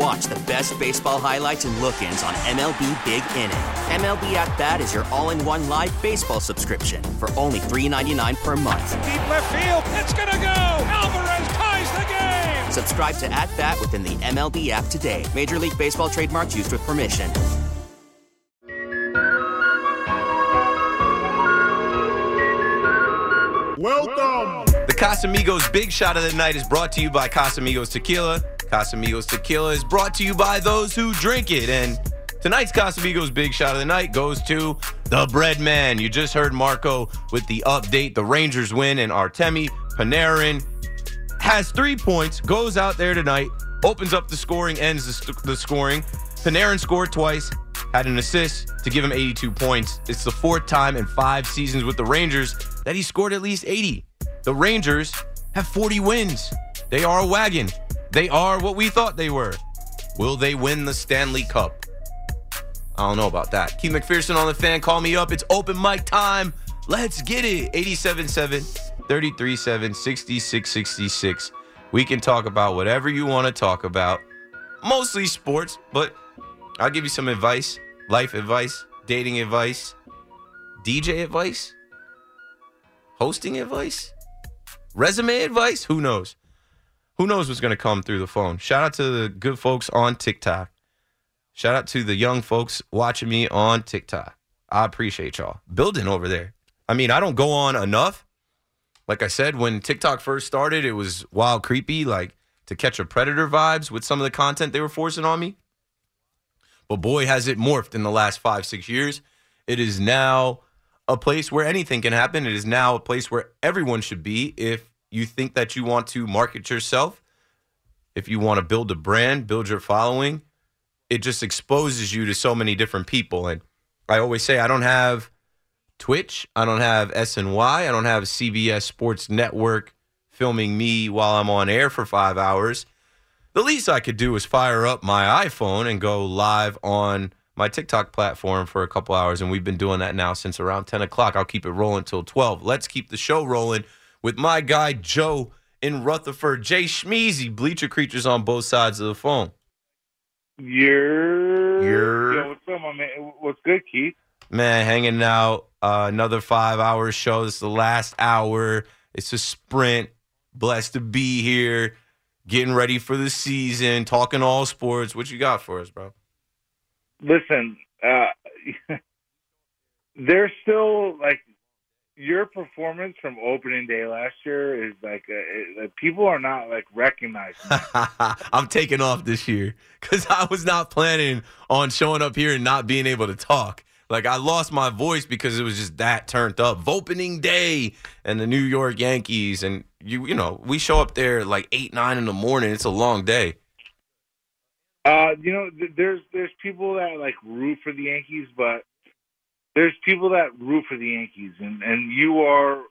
And watch the best baseball highlights and look-ins on MLB Big Inning. MLB At Bat is your all-in-one live baseball subscription for only $3.99 per month. Deep left field, it's gonna go. Alvarez ties the game. Subscribe to At Bat within the MLB app today. Major League Baseball trademarks used with permission. Welcome. The Casamigos Big Shot of the Night is brought to you by Casamigos Tequila. Casamigos Tequila is brought to you by those who drink it. And tonight's Casamigos Big Shot of the Night goes to the Bread Man. You just heard Marco with the update. The Rangers win, and Artemi Panarin has three points, goes out there tonight, opens up the scoring, ends the, st- the scoring. Panarin scored twice, had an assist to give him 82 points. It's the fourth time in five seasons with the Rangers that he scored at least 80. The Rangers have 40 wins. They are a wagon. They are what we thought they were. Will they win the Stanley Cup? I don't know about that. Keith McPherson on the fan. Call me up. It's open mic time. Let's get it. 87.7, 33.7, 66.66. We can talk about whatever you want to talk about. Mostly sports, but I'll give you some advice, life advice, dating advice, DJ advice, hosting advice, resume advice. Who knows? Who knows what's going to come through the phone? Shout out to the good folks on TikTok. Shout out to the young folks watching me on TikTok. I appreciate y'all building over there. I mean, I don't go on enough. Like I said, when TikTok first started, it was wild, creepy, like to catch a predator vibes with some of the content they were forcing on me. But boy, has it morphed in the last five, six years. It is now a place where anything can happen. It is now a place where everyone should be if you think that you want to market yourself, if you want to build a brand, build your following. It just exposes you to so many different people. And I always say I don't have Twitch, I don't have SNY, I don't have CBS Sports Network filming me while I'm on air for five hours. The least I could do is fire up my iPhone and go live on my TikTok platform for a couple hours. And we've been doing that now since around 10 o'clock. I'll keep it rolling till 12. Let's keep the show rolling with my guy, Joe in Rutherford. Jay Schmeezy, Bleacher Creatures on both sides of the phone. You're. You're. Yo, what's up, my man? What's good, Keith? Man, hanging out. Uh, another five hour show. This is the last hour. It's a sprint. Blessed to be here. Getting ready for the season. Talking all sports. What you got for us, bro? Listen, uh, there's still like your performance from opening day last year is like uh, it, people are not like recognizing. I'm taking off this year because I was not planning on showing up here and not being able to talk. Like I lost my voice because it was just that turned up. Opening day and the New York Yankees and you you know we show up there like eight nine in the morning. It's a long day. Uh, you know, th- there's there's people that like root for the Yankees, but there's people that root for the Yankees, and and you are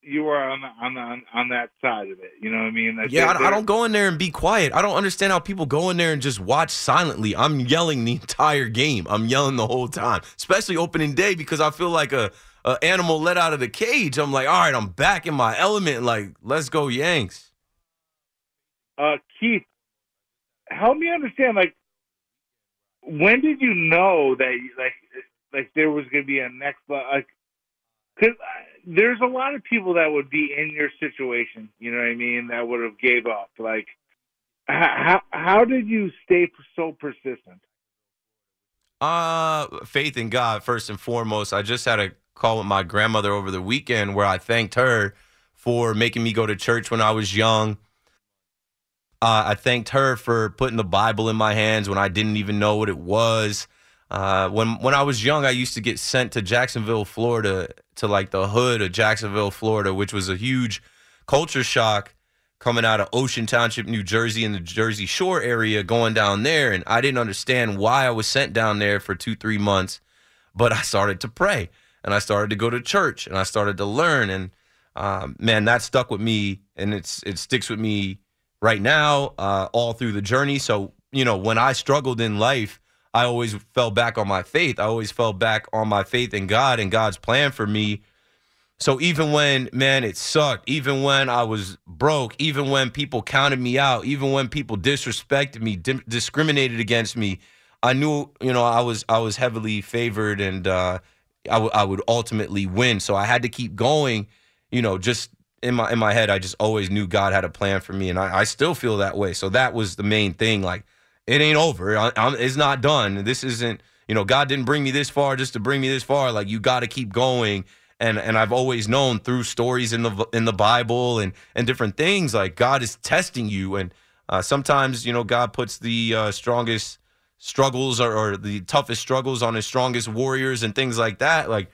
you are on the, on the, on that side of it. You know what I mean? Like yeah, I, I don't go in there and be quiet. I don't understand how people go in there and just watch silently. I'm yelling the entire game. I'm yelling the whole time, especially opening day because I feel like a, a animal let out of the cage. I'm like, all right, I'm back in my element. Like, let's go Yanks. Uh, Keith, help me understand. Like, when did you know that? Like, like there was going to be a next like because there's a lot of people that would be in your situation. You know what I mean? That would have gave up. Like how how did you stay so persistent? Uh, faith in God first and foremost. I just had a call with my grandmother over the weekend where I thanked her for making me go to church when I was young. Uh, I thanked her for putting the Bible in my hands when I didn't even know what it was. Uh, when when I was young, I used to get sent to Jacksonville, Florida, to like the hood of Jacksonville, Florida, which was a huge culture shock coming out of Ocean Township, New Jersey, in the Jersey Shore area, going down there. And I didn't understand why I was sent down there for two, three months. But I started to pray and I started to go to church and I started to learn. And um, man, that stuck with me and it's it sticks with me right now, uh, all through the journey. So, you know, when I struggled in life, I always fell back on my faith. I always fell back on my faith in God and God's plan for me so even when, man, it sucked, even when I was broke, even when people counted me out, even when people disrespected me, di- discriminated against me, I knew, you know, I was I was heavily favored and uh, I, w- I would ultimately win. So I had to keep going, you know, just in my in my head, I just always knew God had a plan for me, and I, I still feel that way. So that was the main thing. Like, it ain't over. I, it's not done. This isn't, you know, God didn't bring me this far just to bring me this far. Like, you got to keep going and and I've always known through stories in the in the Bible and and different things like God is testing you and uh, sometimes you know God puts the uh, strongest struggles or, or the toughest struggles on his strongest warriors and things like that like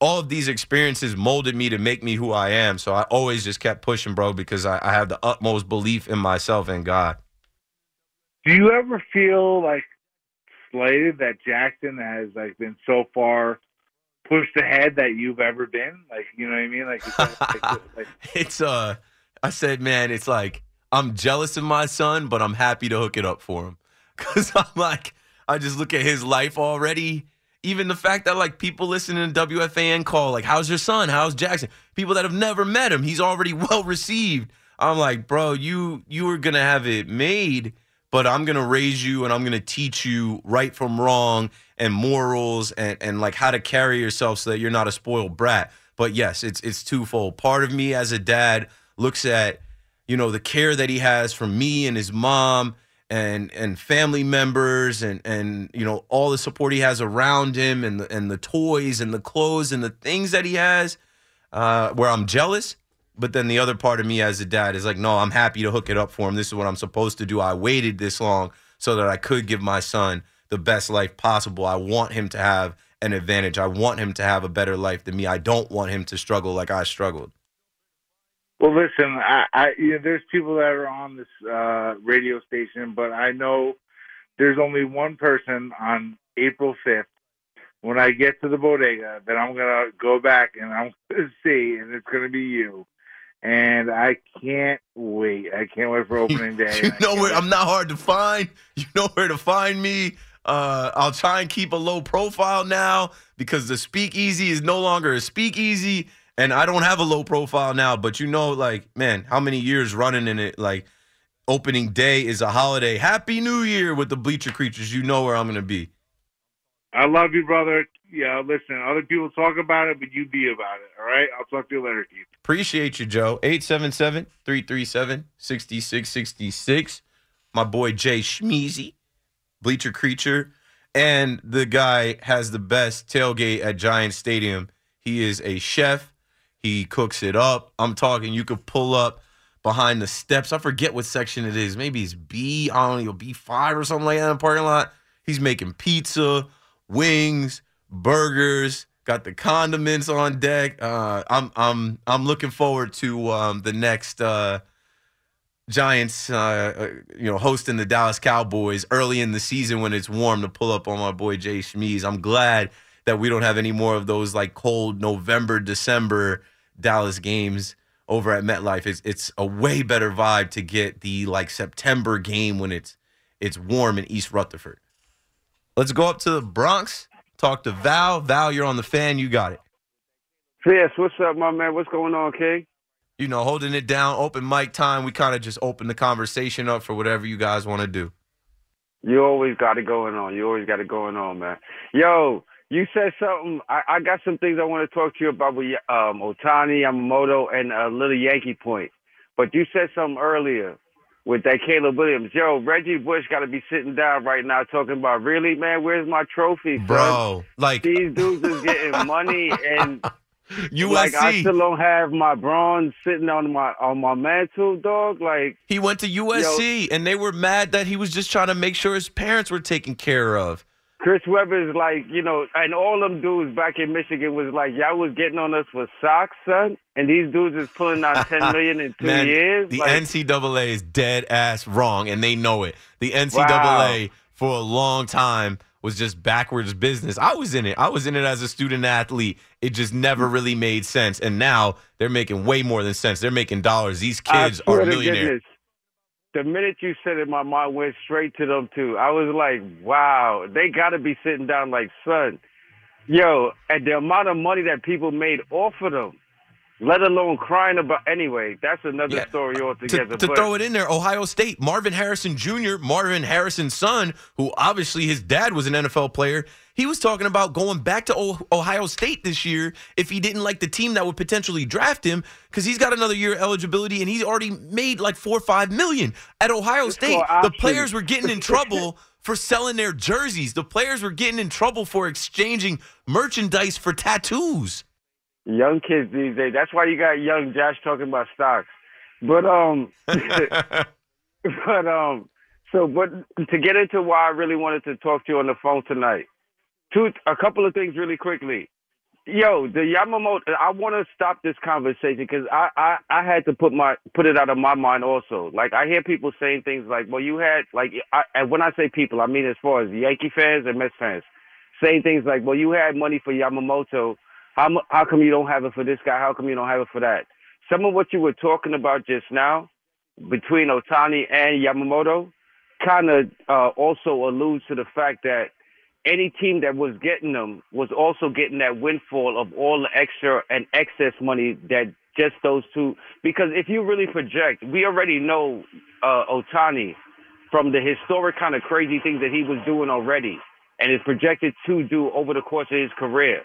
all of these experiences molded me to make me who I am so I always just kept pushing bro because I, I have the utmost belief in myself and God do you ever feel like slighted that Jackson has like been so far pushed ahead that you've ever been? Like, you know what I mean? Like, it's, like, like, it's uh, I said, man, it's like I'm jealous of my son, but I'm happy to hook it up for him because I'm like, I just look at his life already. Even the fact that like people listening to WFAN call, like, how's your son? How's Jackson? People that have never met him, he's already well received. I'm like, bro, you you are gonna have it made but I'm gonna raise you and I'm gonna teach you right from wrong and morals and, and like how to carry yourself so that you're not a spoiled brat. But yes, it's it's twofold. Part of me as a dad looks at, you know, the care that he has from me and his mom and and family members and and you know all the support he has around him and the, and the toys and the clothes and the things that he has uh, where I'm jealous but then the other part of me as a dad is like, no, I'm happy to hook it up for him. This is what I'm supposed to do. I waited this long so that I could give my son the best life possible. I want him to have an advantage. I want him to have a better life than me. I don't want him to struggle like I struggled. Well, listen, I, I you know, there's people that are on this uh, radio station, but I know there's only one person on April 5th when I get to the bodega that I'm gonna go back and I'm gonna see, and it's gonna be you and I can't wait. I can't wait for opening day. you know where I'm not hard to find. You know where to find me. Uh, I'll try and keep a low profile now because the speakeasy is no longer a speakeasy, and I don't have a low profile now. But you know, like man, how many years running in it? Like opening day is a holiday. Happy New Year with the Bleacher Creatures. You know where I'm gonna be. I love you, brother. Yeah, listen, other people talk about it, but you be about it. All right? I'll talk to you later, Keith. Appreciate you, Joe. 877 337 6666. My boy Jay Schmeezy, Bleacher Creature. And the guy has the best tailgate at Giant Stadium. He is a chef. He cooks it up. I'm talking, you could pull up behind the steps. I forget what section it is. Maybe it's B, I don't know, B5 or something like that in the parking lot. He's making pizza, wings, burgers, got the condiments on deck. Uh, I'm I'm I'm looking forward to um, the next uh, Giants, uh, uh, you know, hosting the Dallas Cowboys early in the season when it's warm to pull up on my boy Jay Schmeez. I'm glad that we don't have any more of those like cold November, December Dallas games over at MetLife. It's it's a way better vibe to get the like September game when it's it's warm in East Rutherford. Let's go up to the Bronx Talk to Val. Val, you're on the fan. You got it. Yes, what's up, my man? What's going on, King? You know, holding it down, open mic time. We kind of just open the conversation up for whatever you guys want to do. You always got it going on. You always got it going on, man. Yo, you said something. I, I got some things I want to talk to you about with um, Ohtani, Yamamoto, and a little Yankee point. But you said something earlier with that Caleb Williams. Yo, Reggie Bush got to be sitting down right now talking about, really, man, where's my trophy, son? Bro, like these dudes is getting money and USC. like I still don't have my bronze sitting on my on my mantle, dog. Like he went to USC and they were mad that he was just trying to make sure his parents were taken care of. Chris Webber is like, you know, and all them dudes back in Michigan was like, y'all was getting on us for socks, son, and these dudes is pulling out ten million in two Man, years. The like, NCAA is dead ass wrong, and they know it. The NCAA Wow. for a long time was just backwards business. I was in it. I was in it as a student athlete. It just never mm. really made sense. And now they're making way more than sense. They're making dollars. These kids are millionaires. goodness, The minute you said it, my mind went straight to them too. I was like, wow, they got to be sitting down like, son, yo, and the amount of money that people made off of them, let alone crying about. Anyway, that's another Yeah. story to, altogether. to but throw it in there, Ohio State, Marvin Harrison Jr., Marvin Harrison's son, who obviously his dad was an NFL player, he was talking about going back to Ohio State this year if he didn't like the team that would potentially draft him because he's got another year of eligibility and he's already made like four or five million at Ohio It's State. The players were getting in trouble. For selling their jerseys. The players were getting in trouble for exchanging merchandise for tattoos. young kids these days. That's why you got young Josh talking about stocks. But um, but um, so but to get into why I really wanted to talk to you on the phone tonight, two a couple of things really quickly. Yo, the Yamamoto. I want to stop this conversation because I, I I had to put my put it out of my mind also. Like I hear people saying things like, "Well, you had like," I, and when I say people, I mean as far as Yankee fans and Mets fans, saying things like, "Well, you had money for Yamamoto. How how come you don't have it for this guy? How come you don't have it for that?" Some of what you were talking about just now between Ohtani and Yamamoto kind of uh, also alludes to the fact that any team that was getting them was also getting that windfall of all the extra and excess money that just those two. Because if you really project, we already know uh, Ohtani from the historic kind of crazy things that he was doing already and is projected to do over the course of his career.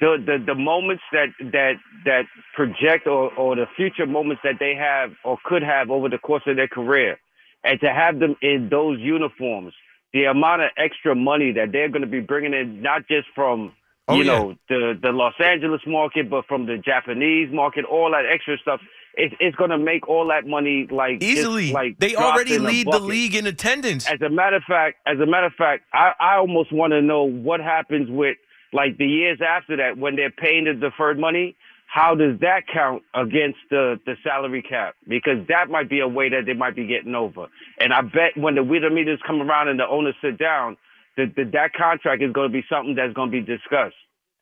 The, the the moments that that that project or, or the future moments that they have or could have over the course of their career, and to have them in those uniforms, the amount of extra money that they're going to be bringing in, not just from Oh, you yeah. know the the Los Angeles market, but from the Japanese market, all that extra stuff. It's it's going to make all that money like just, Easily. like they already lead the league in attendance. As a matter of fact, as a matter of fact, I, I almost want to know what happens with like the years after that when they're paying the deferred money. How does that count against the, the salary cap? Because that might be a way that they might be getting over. And I bet when the Widow meters come around and the owners sit down, that that that contract is going to be something that's going to be discussed.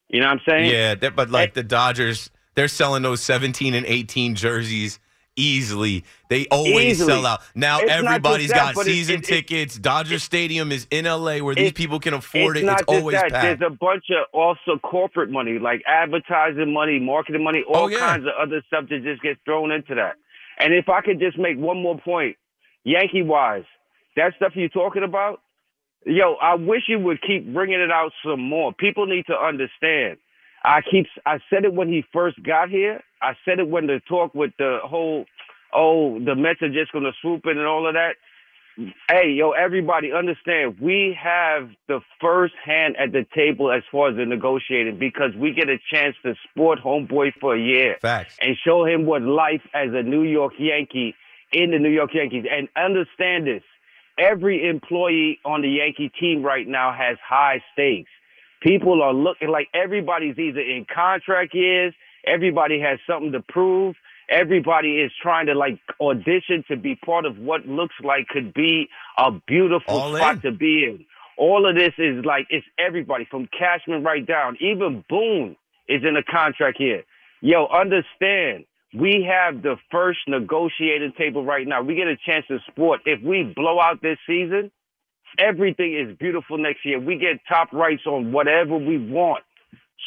You know what I'm saying? Yeah, but like the Dodgers, they're selling those 17 and 18 jerseys easily. They always Easily. sell out. Now It's everybody's that, got season it- it- tickets. Dodger Stadium is in LA where these people can afford it's it. It's always that. packed. There's a bunch of also corporate money, like advertising money, marketing money, oh, all Oh, yeah. kinds of other stuff that just gets thrown into that. And if I could just make one more point, Yankee wise, that stuff you're talking about, yo, I wish you would keep bringing it out some more. People need to understand. I keep, I said it when he first got here. I said it when the talk with the whole, oh, the Mets are just going to swoop in and all of that hey, yo, everybody understand we have the first hand at the table as far as the negotiating because we get a chance to sport homeboy for a year Facts. and show him what life as a New York Yankee in the New York Yankees. And understand this every employee on the Yankee team right now has high stakes. People are looking like everybody's either in contract years, everybody has something to prove. Everybody is trying to like audition to be part of what looks like could be a beautiful All spot in. to be in. All of this is like it's everybody from Cashman right down. Even Boone is in a contract here. Yo, understand. We have the first negotiating table right now. We get a chance to sport. If we blow out this season, everything is beautiful next year. We get top rights on whatever we want.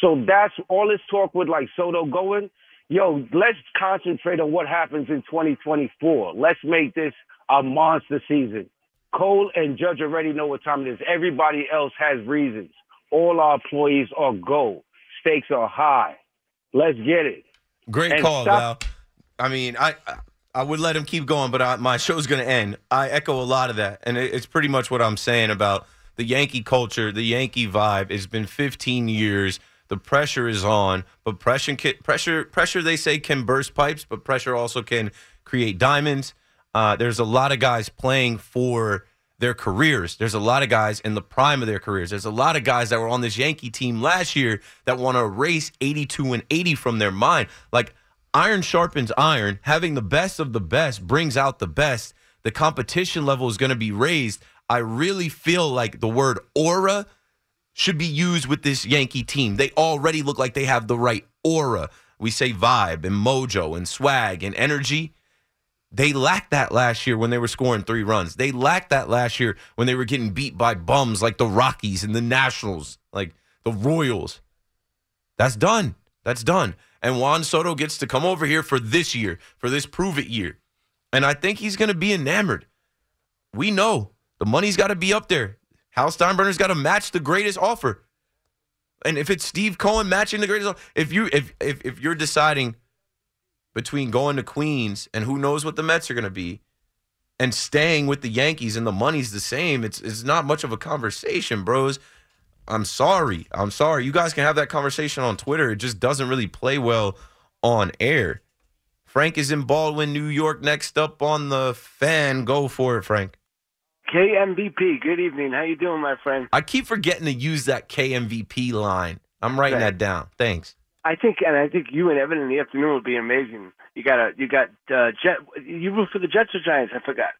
So that's all this talk with like Soto going. Yo, let's concentrate on what happens in 2024. Let's make this a monster season. Cole and Judge already know what time it is. Everybody else has reasons. all our employees are gold. Stakes are high. Let's get it. Great And call, stop- Val. I mean, I I would let him keep going, but I, my show's going to end. I echo a lot of that, and it, it's pretty much what I'm saying about the Yankee culture, the Yankee vibe. It's been 15 years. The pressure is on, but pressure, can, pressure, pressure. They say can burst pipes, but pressure also can create diamonds. Uh, there's a lot of guys playing for their careers. There's a lot of guys in the prime of their careers. There's a lot of guys that were on this Yankee team last year that want to erase 82 and 80 from their mind. Like iron sharpens iron. Having the best of the best brings out the best. The competition level is going to be raised. I really feel like the word aura should be used with this Yankee team. They already look like they have the right aura. We say vibe and mojo and swag and energy. They lacked that last year when they were scoring three runs. They lacked that last year when they were getting beat by bums like the Rockies and the Nationals, like the Royals. That's done. That's done. And Juan Soto gets to come over here for this year, for this prove it year. And I think he's going to be enamored. We know the money's got to be up there. Hal Steinbrenner's got to match the greatest offer. And if it's Steve Cohen matching the greatest, offer, if you if if if you're deciding between going to Queens and who knows what the Mets are going to be, and staying with the Yankees and the money's the same, it's it's not much of a conversation, bros. I'm sorry. I'm sorry. You guys can have that conversation on Twitter. It just doesn't really play well on air. Frank is in Baldwin, New York. Next up on the fan. Go for it, Frank. KMVP. Good evening. How you doing, my friend? I keep forgetting to use that KMVP line. I'm writing that down. Thanks. I think, and I think you and Evan in the afternoon would be amazing. You got a, you got uh, Jet. You root for the Jets or Giants? I forgot.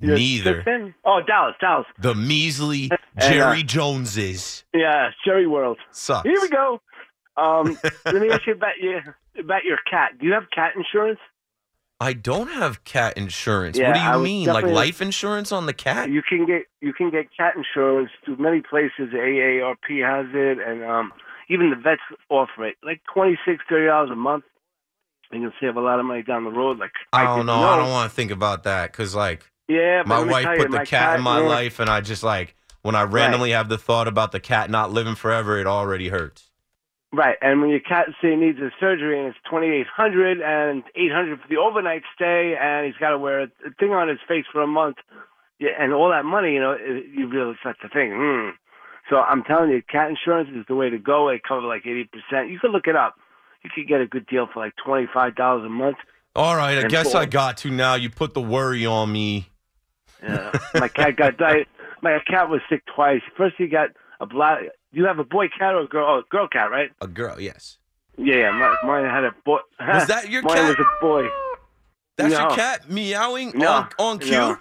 You're Neither. Oh, Dallas, Dallas. The measly And, uh, Jerry Joneses. Yeah, Jerry World. Sucks. Here we go. Um, let me ask you about your about your cat. Do you have cat insurance? I don't have cat insurance. Yeah, what do you I mean? Like life insurance on the cat? You can get you can get cat insurance through many places. AARP has it, and um, even the vets offer it. Like twenty six, thirty dollars a month, and you'll save a lot of money down the road. Like I don't know. I don't want to think about that because, like, Yeah, my wife put you, the my cat, in my life, and I just like when I randomly have the thought about the cat not living forever, it already hurts. Right, and when your cat say needs a surgery and it's twenty eight hundred and eight hundred for the overnight stay, and he's got to wear a a thing on his face for a month, yeah, and all that money, you know, you really start to think, hmm. So I'm telling you, cat insurance is the way to go. They cover like eighty percent. You could look it up. You could get a good deal for like twenty five dollars a month. All right, I guess for- I got to now. You put the worry on me. Yeah, my cat got died. My cat was sick twice. First, he got a blood. You have a boy cat or a girl? Oh, girl cat, right? A girl, yes. Yeah, yeah my, mine had a boy. Was that your mine cat? was a boy. That's No. your cat meowing No, on, on cue? no.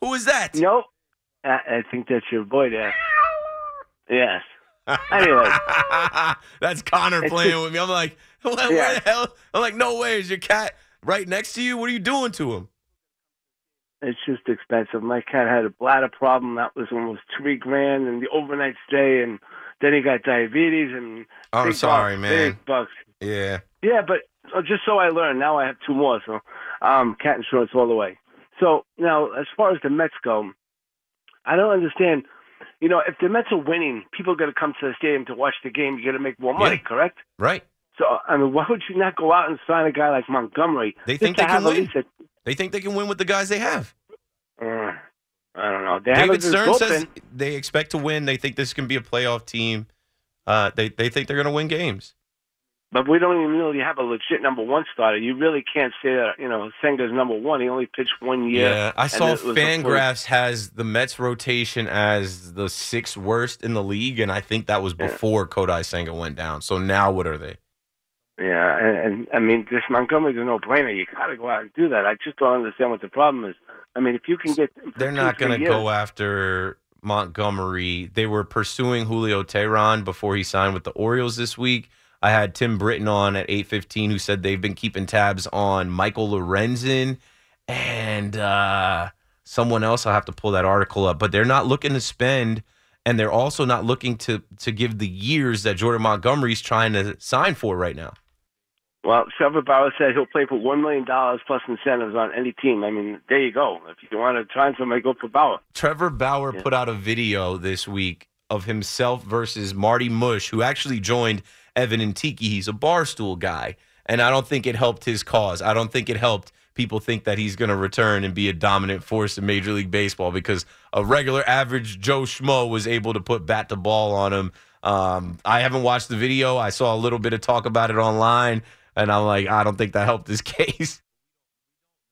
Who is that? Nope. I, I think that's your boy there. Yes. Anyway, That's Connor playing with me. I'm like, where, where the hell? I'm like, no way. Is your cat right next to you? What are you doing to him? it's just expensive. My cat had a bladder problem. That was almost three grand, and the overnight stay, and then he got diabetes and. I'm big sorry, bucks, man. Big bucks. Yeah. Yeah, but uh, just so I learned, now I have two more. So, um, cat insurance all the way. So now, as far as the Mets go, I don't understand. You know, if the Mets are winning, people are going to come to the stadium to watch the game. You're going to make more money, Yeah. correct? Right. So, I mean, why would you not go out and sign a guy like Montgomery? They think they can win. They think they can win with the guys they have. Uh, I don't know. They David Stearns says they expect to win. They think this can be a playoff team. Uh, they they think they're going to win games. But we don't even really have a legit number one starter. You really can't say that, you know, Senga's number one. He only pitched one year. Yeah, I saw Fangraphs has the Mets rotation as the sixth worst in the league, and I think that was Yeah. before Kodai Senga went down. So now what are they? Yeah, and, and I mean, this Montgomery's a no-brainer. You got to go out and do that. I just don't understand what the problem is. I mean, if you can get, They're not going to go after Montgomery. They were pursuing Julio Teheran before he signed with the Orioles this week. I had Tim Britton on at 8:15 who said they've been keeping tabs on Michael Lorenzen and uh, someone else. I'll have to pull that article up, but they're not looking to spend and they're also not looking to to give the years that Jordan Montgomery's trying to sign for right now. Well, Trevor Bauer said he'll play for one million dollars plus incentives on any team. I mean, there you go. If you want to sign somebody, go for Bauer. Trevor Bauer Yeah. put out a video this week of himself versus Marty Mush, who actually joined Evan and Tiki. He's a barstool guy, and I don't think it helped his cause. I don't think it helped people think that he's going to return and be a dominant force in Major League Baseball because a regular average Joe Schmo was able to put bat to ball on him. Um, I haven't watched the video. I saw a little bit of talk about it online, and I'm like, I don't think that helped his case.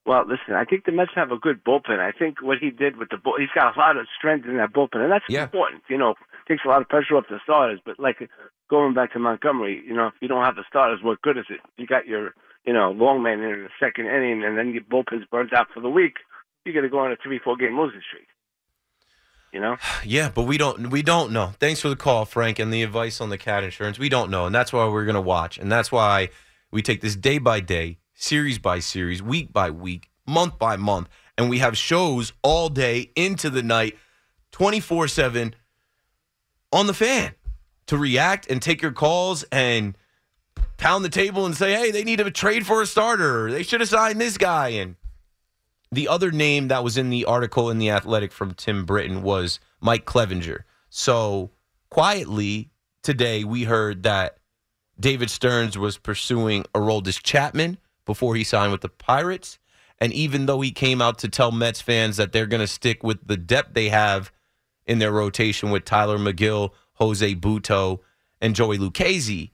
Well, listen, I think the Mets have a good bullpen. I think what he did with the bull, he's got a lot of strength in that bullpen, and that's Yeah. important. You know, takes a lot of pressure off the starters. But like going back to Montgomery, you know, if you don't have the starters, what good is it? You got your, you know, long man in the second inning, and then your bullpen's burnt out for the week. You got to go on a three, four game losing streak. You know. Yeah, but we don't we don't know. Thanks for the call, Frank, and the advice on the cat insurance. We don't know, and that's why we're gonna watch, and that's why we take this day by day, series by series, week by week, month by month, and we have shows all day into the night, twenty four seven, on the fan to react and take your calls and pound the table and say, hey, they need a trade for a starter. They should have signed this guy and the other name that was in the article in the Athletic from Tim Britton was Mike Clevinger. So quietly today we heard that David Stearns was pursuing Aroldis Chapman before he signed with the Pirates. And even though he came out to tell Mets fans that they're going to stick with the depth they have in their rotation with Tylor Megill, Jose Butto, and Joey Lucchesi,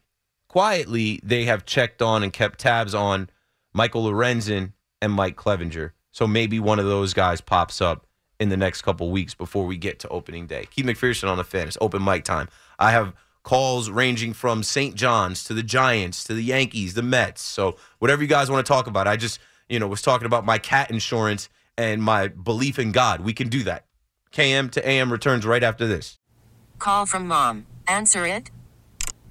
quietly they have checked on and kept tabs on Michael Lorenzen and Mike Clevinger. So maybe one of those guys pops up in the next couple weeks before we get to opening day. Keith McPherson on the. It's open mic time. I have calls ranging from St. John's to the Giants to the Yankees, the Mets. So whatever you guys want to talk about. I just, you know, was talking about my cat insurance and my belief in God. We can do that. KM to AM returns right after this. Call from mom. Answer it.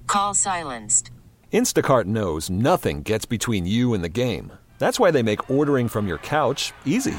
Call silenced. Instacart knows nothing gets between you and the game. That's why they make ordering from your couch easy.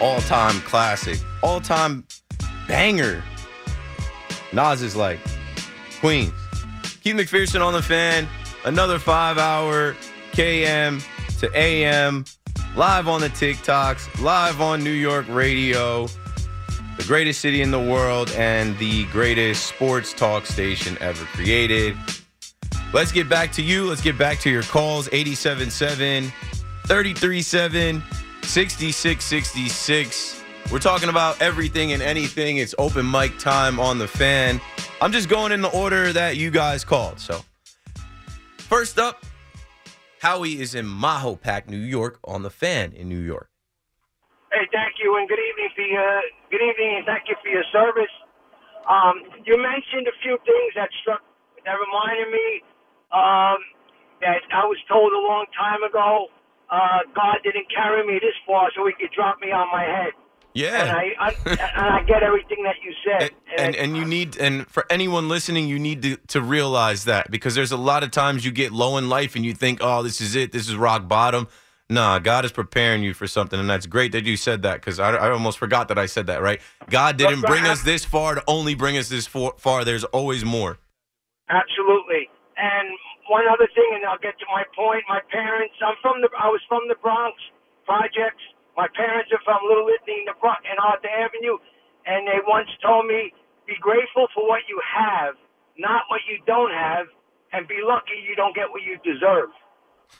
all time classic, all time banger. Nas is like Queens. Keith McPherson on the fan. Another five hour KM to AM. Live on the TikToks, live on New York radio, the greatest city in the world, and the greatest sports talk station ever created. Let's get back to you. Let's get back to your calls 877 337 6666. We're talking about everything and anything. It's open mic time on the fan. I'm just going in the order that you guys called. So, first up, Howie is in Mahopac, New York, on the fan in New York. Hey, thank you, and good evening for your good evening, and thank you for your service. Um, you mentioned a few things that struck that reminded me um, that I was told a long time ago. Uh, God didn't carry me this far so He could drop me on my head. Yeah. And I, I and I get everything that you said. and and you need and for anyone listening you need to, to realize that because there's a lot of times you get low in life and you think oh this is it this is rock bottom nah god is preparing you for something and that's great that you said that because I, I almost forgot that i said that right god didn't bring us this far to only bring us this far there's always more Absolutely. And one other thing, and I'll get to my point. My parents, I'm from the, I was from the Bronx projects. My parents are from Little Italy in, the, Bronx and Arthur Avenue, and they once told me, be grateful for what you have, not what you don't have, and be lucky you don't get what you deserve.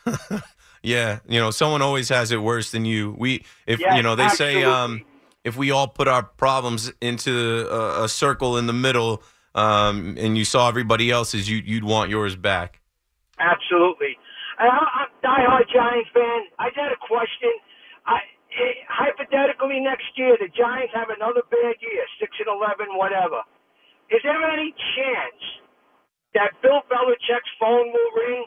Yeah, you know, someone always has it worse than you. We, if Yes, you know, they say, um, if we all put our problems into a, a circle in the middle, um, and you saw everybody else's, you, you'd want yours back. Absolutely. I'm, a diehard Giants fan. I had a question. I, eh, hypothetically, next year the Giants have another bad year, six and eleven, whatever. Is there any chance that Bill Belichick's phone will ring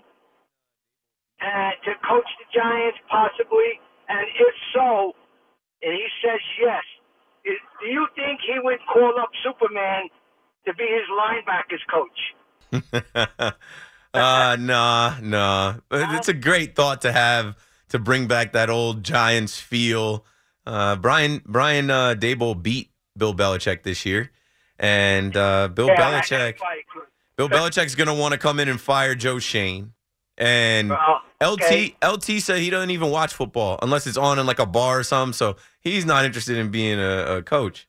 uh, to coach the Giants, possibly? And if so, and he says yes, is, do you think he would call up Superman to be his linebackers coach? uh, nah, nah. It's a great thought to have to bring back that old Giants feel. Uh, Brian Brian uh, Daboll beat Bill Belichick this year, and uh, Bill Yeah, Belichick. that's why he could. Bill Belichick's going to want to come in and fire Joe Schoen. And Well, okay. LT LT said he doesn't even watch football unless it's on in like a bar or something. So he's not interested in being a, a coach.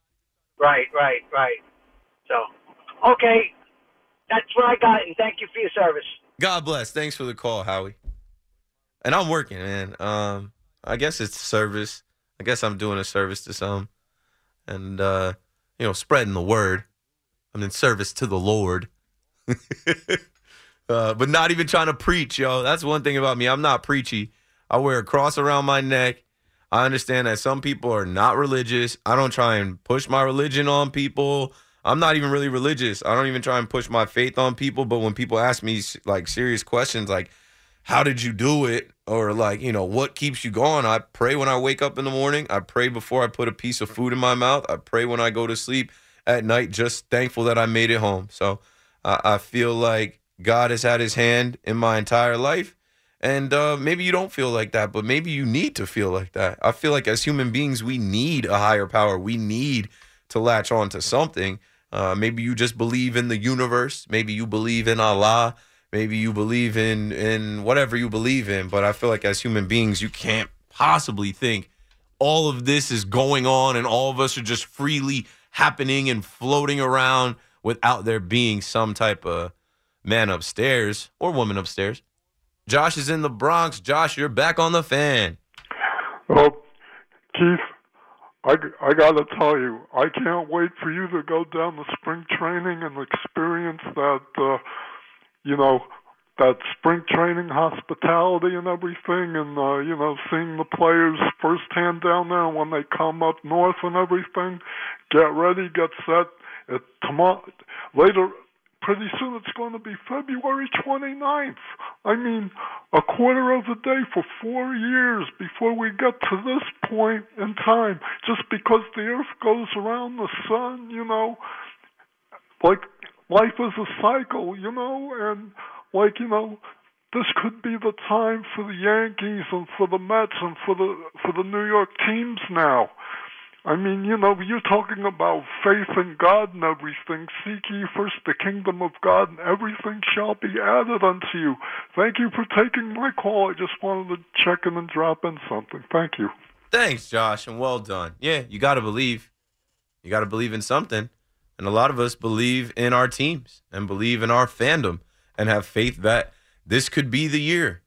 Right, right, right. So, okay, that's what I got, and thank you for your service. God bless. Thanks for the call, Howie. And I'm working, man. Um, I guess it's service. I guess I'm doing a service to some, and uh, you know, spreading the word. I'm in service to the Lord. uh, but not even trying to preach, yo. That's one thing about me. I'm not preachy. I wear a cross around my neck. I understand that some people are not religious. I don't try and push my religion on people. I'm not even really religious. I don't even try and push my faith on people. But when people ask me like serious questions, like, how did you do it? Or like, you know, what keeps you going? I pray when I wake up in the morning. I pray before I put a piece of food in my mouth. I pray when I go to sleep at night, just thankful that I made it home. So I I feel like God has had his hand in my entire life. And uh, maybe you don't feel like that, but maybe you need to feel like that. I feel like as human beings, we need a higher power. We need to latch on to something. Uh, maybe you just believe in the universe. Maybe you believe in Allah. Maybe you believe in in whatever you believe in. But I feel like as human beings, you can't possibly think all of this is going on and all of us are just freely happening and floating around without there being some type of man upstairs or woman upstairs. Josh is in the Bronx. Josh, you're back on the fan. Well, Keith, I, I got to tell you, I can't wait for you to go down to spring training and experience that, uh, you know, that spring training hospitality and everything, and uh, you know, seeing the players firsthand down there, when they come up north and everything, get ready, get set. It, tomorrow, later, pretty soon it's going to be February 29th. I mean, a quarter of a day for four years before we get to this point in time. Just because the earth goes around the sun, you know, like life is a cycle, you know, and like, you know, this could be the time for the Yankees and for the Mets and for the for the New York teams now. I mean, you know, you're talking about faith in God and everything. Seek ye first the kingdom of God, and everything shall be added unto you. Thank you for taking my call. I just wanted to check in and drop in something. Thank you. Thanks, Josh, and well done. Yeah, you got to believe. You got to believe in something. And a lot of us believe in our teams and believe in our fandom and have faith that this could be the year.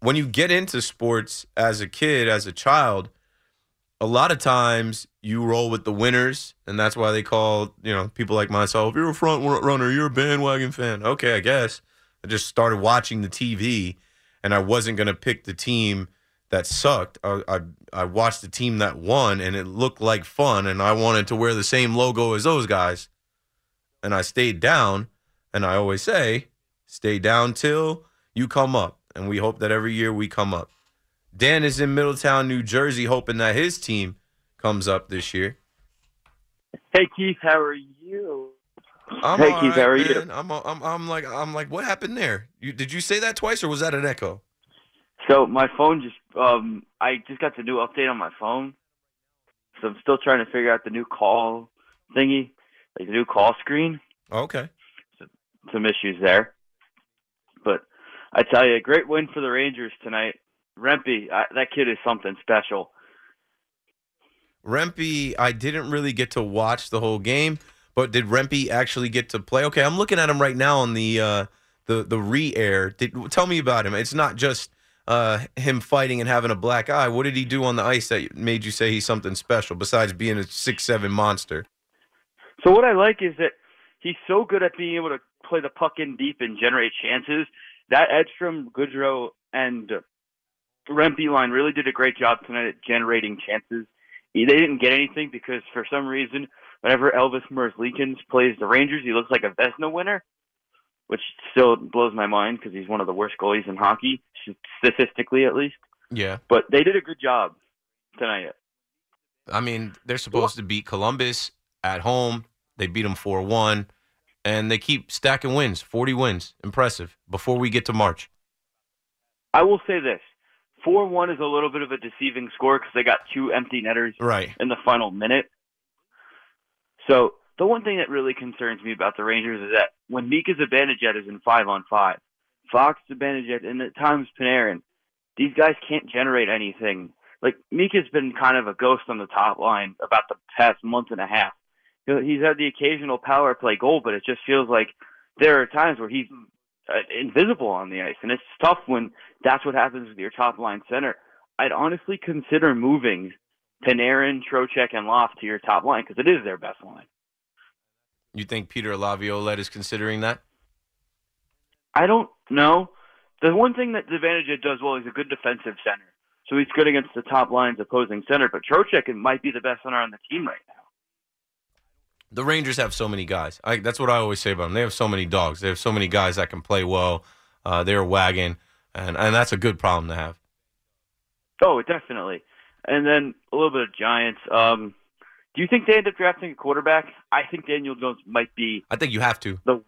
When you get into sports as a kid, as a child, a lot of times you roll with the winners, and that's why they call you know people like myself. You're a front runner. You're a bandwagon fan. Okay, I guess. I just started watching the TV, and I wasn't gonna pick the team that sucked. I, I I watched the team that won, and it looked like fun, and I wanted to wear the same logo as those guys, and I stayed down. And I always say, stay down till you come up, and we hope that every year we come up. Dan is in Middletown, New Jersey, hoping that his team comes up this year. Hey Keith, how are you? I'm hey Keith, right, how are man. you? I'm, I'm I'm like I'm like, what happened there? You did you say that twice, or was that an echo? So my phone just um I just got the new update on my phone. So I'm still trying to figure out the new call thingy, like the new call screen. Okay. Some issues there. But I tell you, a great win for the Rangers tonight. Rempe, I, that kid is something special. Rempe, I didn't really get to watch the whole game, but did Rempe actually get to play? Okay, I'm looking at him right now on the uh, the the re-air. Did, tell me about him. It's not just uh, him fighting and having a black eye. What did he do on the ice that made you say he's something special besides being a six seven monster? So what I like is that he's so good at being able to play the puck in deep and generate chances. That Edstrom, Goodrow, and Rempe line really did a great job tonight at generating chances. They didn't get anything because for some reason, whenever Elvis Merzlikins plays the Rangers, he looks like a Vezina winner, which still blows my mind because he's one of the worst goalies in hockey, statistically at least. Yeah. But they did a good job tonight. I mean, they're supposed to beat Columbus at home. They beat them 4 1, and they keep stacking wins 40 wins. Impressive before we get to March. I will say this four one is a little bit of a deceiving score because they got two empty netters right in the final minute. So the one thing that really concerns me about the Rangers is that when Mika Zibanejad is in five on five, Fox Zibanejad and at times Panarin, these guys can't generate anything. Like Mika's been kind of a ghost on the top line about the past month and a half. He's had the occasional power play goal, but it just feels like there are times where he's uh, invisible on the ice, and it's tough when that's what happens with your top line center. I'd honestly consider moving Panarin, Trocheck, and Loft to your top line because it is their best line. You think Peter Laviolette is considering that? I don't know. The one thing that Zibanejad does well, he's a good defensive center. So he's good against the top line's opposing center, but Trocheck might be the best center on the team right now. The Rangers have so many guys. I, that's what I always say about them. They have so many dogs. They have so many guys that can play well. Uh, they're a wagon, and, and that's a good problem to have. Oh, definitely. And then a little bit of Giants. Um, do you think they end up drafting a quarterback? I think Daniel Jones might be. I think you have to. The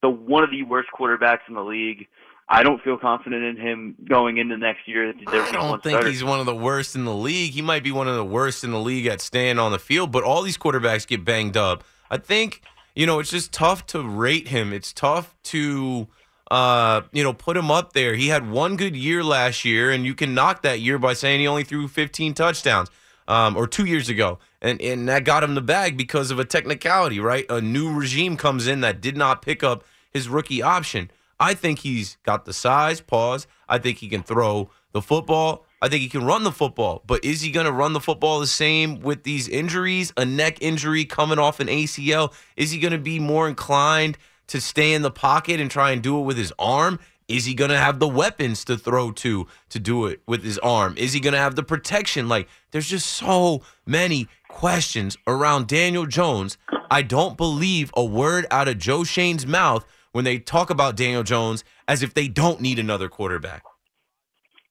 the one of the worst quarterbacks in the league. I don't feel confident in him going into next year. I don't think he's one of the worst in the league. He might be one of the worst in the league at staying on the field, but all these quarterbacks get banged up. I think, you know, it's just tough to rate him. It's tough to uh, you know, put him up there. He had one good year last year, and you can knock that year by saying he only threw 15 touchdowns. Um, or two years ago, and and that got him the bag because of a technicality, right? A new regime comes in that did not pick up his rookie option. I think he's got the size, pause. I think he can throw the football. I think he can run the football. But is he going to run the football the same with these injuries? A neck injury coming off an ACL? Is he going to be more inclined to stay in the pocket and try and do it with his arm? Is he going to have the weapons to throw to to do it with his arm? Is he going to have the protection? Like, there's just so many questions around Daniel Jones. I don't believe a word out of Joe Schoen's mouth when they talk about Daniel Jones as if they don't need another quarterback.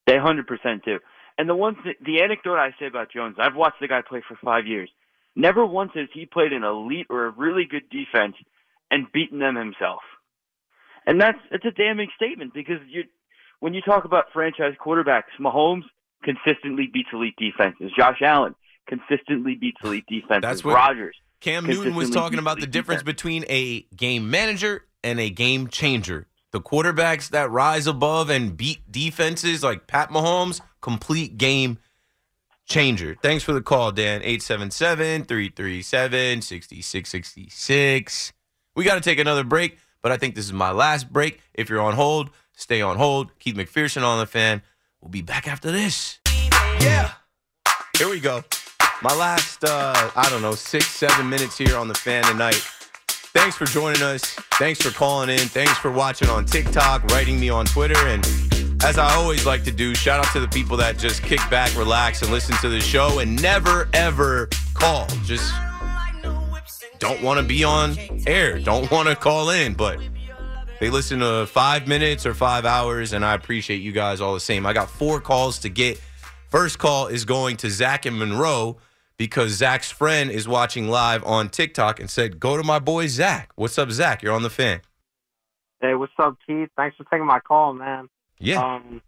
They 100% do. And the one th- the anecdote I say about Jones, I've watched the guy play for five years. Never once has he played an elite or a really good defense and beaten them himself. And that's it's a damning statement because you when you talk about franchise quarterbacks, Mahomes consistently beats elite defenses. Josh Allen consistently beats elite defenses. That's what Rodgers. Cam Newton was talking about the difference defense. between a game manager and a game changer. The quarterbacks that rise above and beat defenses like Pat Mahomes, complete game changer. Thanks for the call, Dan. 877 337 6666. We got to take another break, but I think this is my last break. If you're on hold, stay on hold. Keith McPherson on the fan. We'll be back after this. Yeah. Here we go. My last, uh, I don't know, six, seven minutes here on the fan tonight. Thanks for joining us. Thanks for calling in. Thanks for watching on TikTok, writing me on Twitter. And as I always like to do, shout out to the people that just kick back, relax, and listen to the show and never, ever call. Just don't want to be on air, don't want to call in, but they listen to five minutes or five hours, and I appreciate you guys all the same. I got four calls to get. First call is going to Zach and Monroe because Zach's friend is watching live on TikTok and said, Go to my boy Zach. What's up, Zach? You're on the fan. Hey, what's up, Keith? Thanks for taking my call, man. Yeah. Um,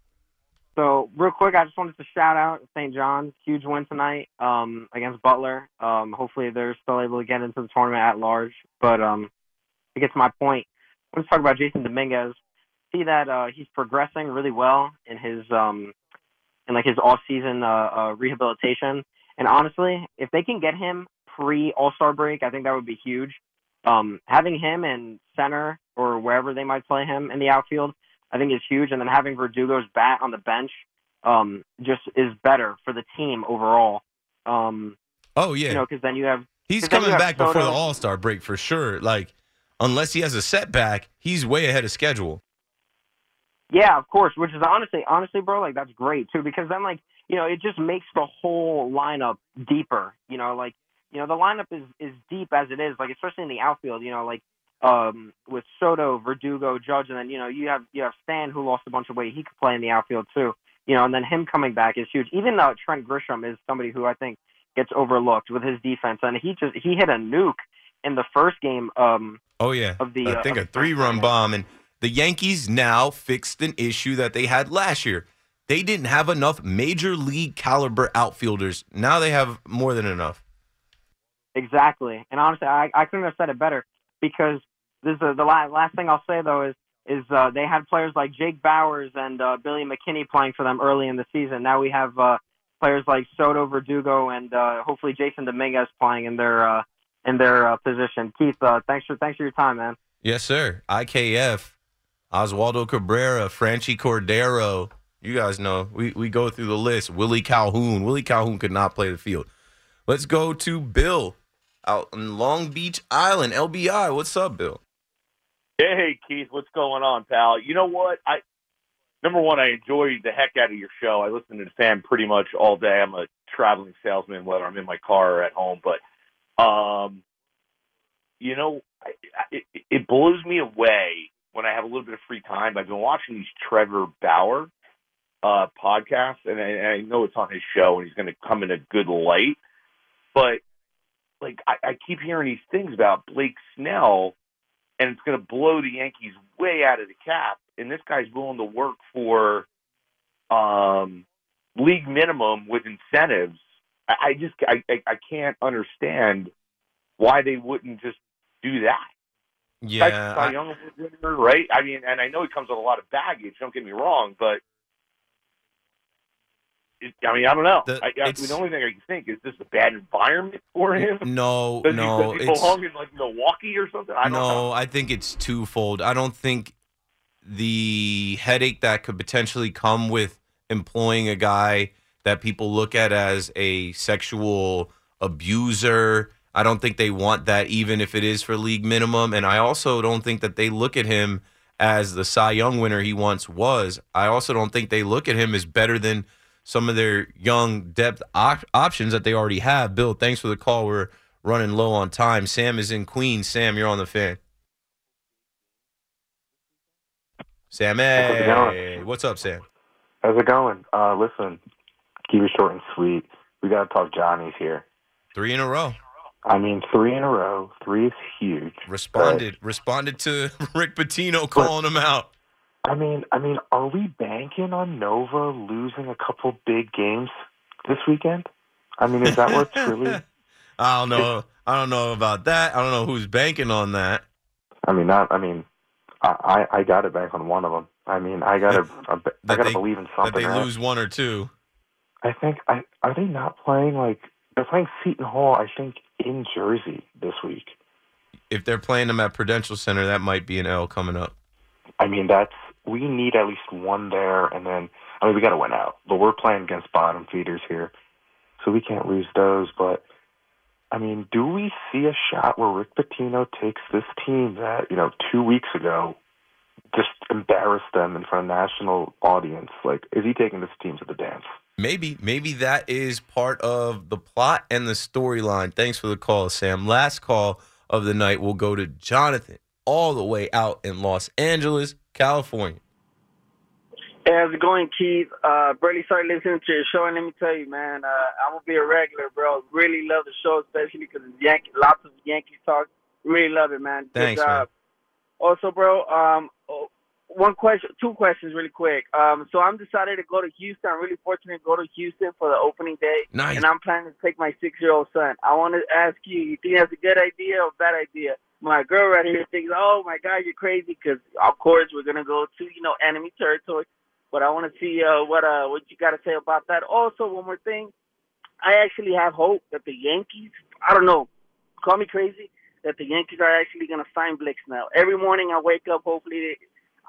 so, real quick, I just wanted to shout out St. John's. Huge win tonight um, against Butler. Um, hopefully, they're still able to get into the tournament at large. But um, to get to my point, I want to talk about Jasson Dominguez. see that uh, he's progressing really well in his um, in like his off season uh, uh, rehabilitation. And honestly, if they can get him pre All Star break, I think that would be huge. Um, having him in center or wherever they might play him in the outfield, I think is huge. And then having Verdugo's bat on the bench um, just is better for the team overall. Um, Oh yeah, you know, because then you have he's coming have back before the All Star break for sure. Like unless he has a setback, he's way ahead of schedule. Yeah, of course. Which is honestly, honestly, bro, like that's great too, because then like you know it just makes the whole lineup deeper. You know, like you know the lineup is is deep as it is, like especially in the outfield. You know, like um with Soto, Verdugo, Judge, and then you know you have you have Stan who lost a bunch of weight. He could play in the outfield too. You know, and then him coming back is huge. Even though Trent Grisham is somebody who I think gets overlooked with his defense, and he just he hit a nuke in the first game. Um, Oh yeah, Of the, I uh, think of a three-run bomb, and the Yankees now fixed an issue that they had last year. They didn't have enough major league caliber outfielders. Now they have more than enough. Exactly. And honestly, I, I couldn't have said it better because this is the last, last thing I'll say though is is uh, they had players like Jake Bauers and uh, Billy McKinney playing for them early in the season. Now we have uh, players like Soto, Verdugo, and uh, hopefully Jasson Dominguez playing in their uh, in their uh, position. Keith, uh, thanks for thanks for your time, man. Yes, sir. IKF, Oswaldo Cabrera, Franchy Cordero. You guys know we we go through the list. Willie Calhoun. Willie Calhoun could not play the field. Let's go to Bill out in Long Beach Island. LBI. What's up, Bill? Hey, Keith, what's going on, pal? You know what? I number one, I enjoy the heck out of your show. I listen to the fan pretty much all day. I'm a traveling salesman, whether I'm in my car or at home. But, um, you know, I, it, it blows me away when I have a little bit of free time. I've been watching these Trevor Bauer uh, podcasts, and I, and I know it's on his show, and he's going to come in a good light. But like, I, I keep hearing these things about Blake Snell and it's going to blow the Yankees way out of the cap. And this guy's willing to work for um, league minimum with incentives. I, I just I, I I can't understand why they wouldn't just do that. Yeah, Cy Young winner, right? I mean, and I know he comes with a lot of baggage. Don't get me wrong, but it, I mean, I don't know. The- I, I, the only thing I can think is this a bad environment for him. No, Does he, no, he it's- belong in like Milwaukee or something? I don't no, know. I think it's twofold. I don't think the headache that could potentially come with employing a guy that people look at as a sexual abuser. I don't think they want that, even if it is for league minimum. And I also don't think that they look at him as the Cy Young winner he once was. I also don't think they look at him as better than some of their young depth op- options that they already have. Bill, thanks for the call. We're running low on time. Sam is in Queens. Sam, you're on the fan. Sam, How's it going? hey, what's up, Sam? How's it going? Uh, listen, keep it short and sweet. We got to talk Johnny's here. Three in a row. I mean, three in a row. Three is huge. Responded, responded to Rick Pitino calling him out. I mean, I mean, are we banking on Nova losing a couple big games this weekend? I mean, is that what truly? I don't know. I don't know about that. I don't know who's banking on that. I mean, not. I mean, I I, I got to bank on one of them. I mean, I gotta I, I gotta they- believe in something. That they right? lose one or two. I think I are they not playing like they're playing Seton Hall? I think in Jersey this week. If they're playing them at Prudential Center, that might be an L coming up. I mean, that's we need at least one there, and then I mean we got to win out. But we're playing against bottom feeders here, so we can't lose those. But I mean, do we see a shot where Rick Pitino takes this team that you know two weeks ago just embarrassed them in front of national audience? Like, is he taking this team to the dance? Maybe, maybe that is part of the plot and the storyline. Thanks for the call, Sam. Last call of the night will go to Jonathan, all the way out in Los Angeles, California. Hey, how's it going, Keith? Uh, really started listening to your show, and let me tell you, man, uh, I'm gonna be a regular, bro. Really love the show, especially because it's Yankee, lots of Yankee talk. Really love it, man. Good Thanks, man. Also, bro, um, oh, one question, two questions, really quick. Um, so I'm decided to go to Houston. I'm really fortunate to go to Houston for the opening day, Nice. and I'm planning to take my six-year-old son. I want to ask you, you think that's a good idea or a bad idea? My girl right here thinks, oh my God, you're crazy, because of course we're gonna go to you know enemy territory. But I want to see uh, what uh, what you got to say about that. Also, one more thing, I actually have hope that the Yankees. I don't know, call me crazy, that the Yankees are actually gonna sign Blake Snell. Every morning I wake up, hopefully. They,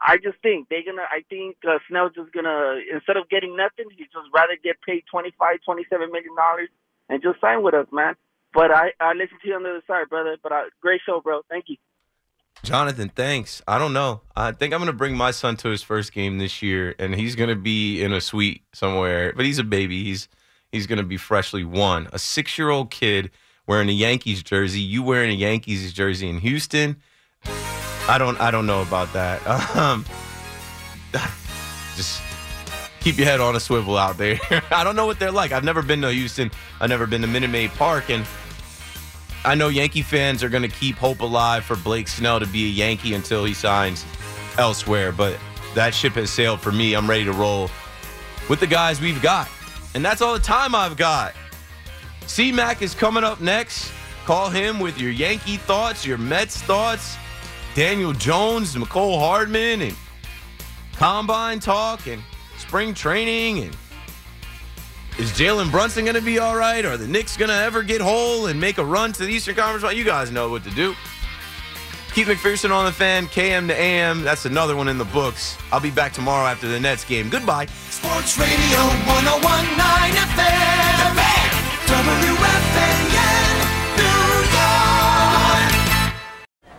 I just think they're gonna. I think uh, Snell's just gonna instead of getting nothing, he'd just rather get paid twenty five, twenty seven million dollars and just sign with us, man. But I I listen to you on the other side, brother. But uh, great show, bro. Thank you. Jonathan, thanks. I don't know. I think I'm going to bring my son to his first game this year, and he's going to be in a suite somewhere. But he's a baby. He's he's going to be freshly one. A six year old kid wearing a Yankees jersey. You wearing a Yankees jersey in Houston? I don't. I don't know about that. Um, just keep your head on a swivel out there. I don't know what they're like. I've never been to Houston. I've never been to Minute Maid Park, and I know Yankee fans are going to keep hope alive for Blake Snell to be a Yankee until he signs elsewhere. But that ship has sailed for me. I'm ready to roll with the guys we've got. And that's all the time I've got. C Mac is coming up next. Call him with your Yankee thoughts, your Mets thoughts, Daniel Jones, Mecole Hardman, and combine talk and spring training and is Jalen Brunson going to be all right? Are the Knicks going to ever get whole and make a run to the Eastern Conference? Well, you guys know what to do. Keith McPherson on the fan, KM to AM. That's another one in the books. I'll be back tomorrow after the Nets game. Goodbye. Sports Radio 1019 FM.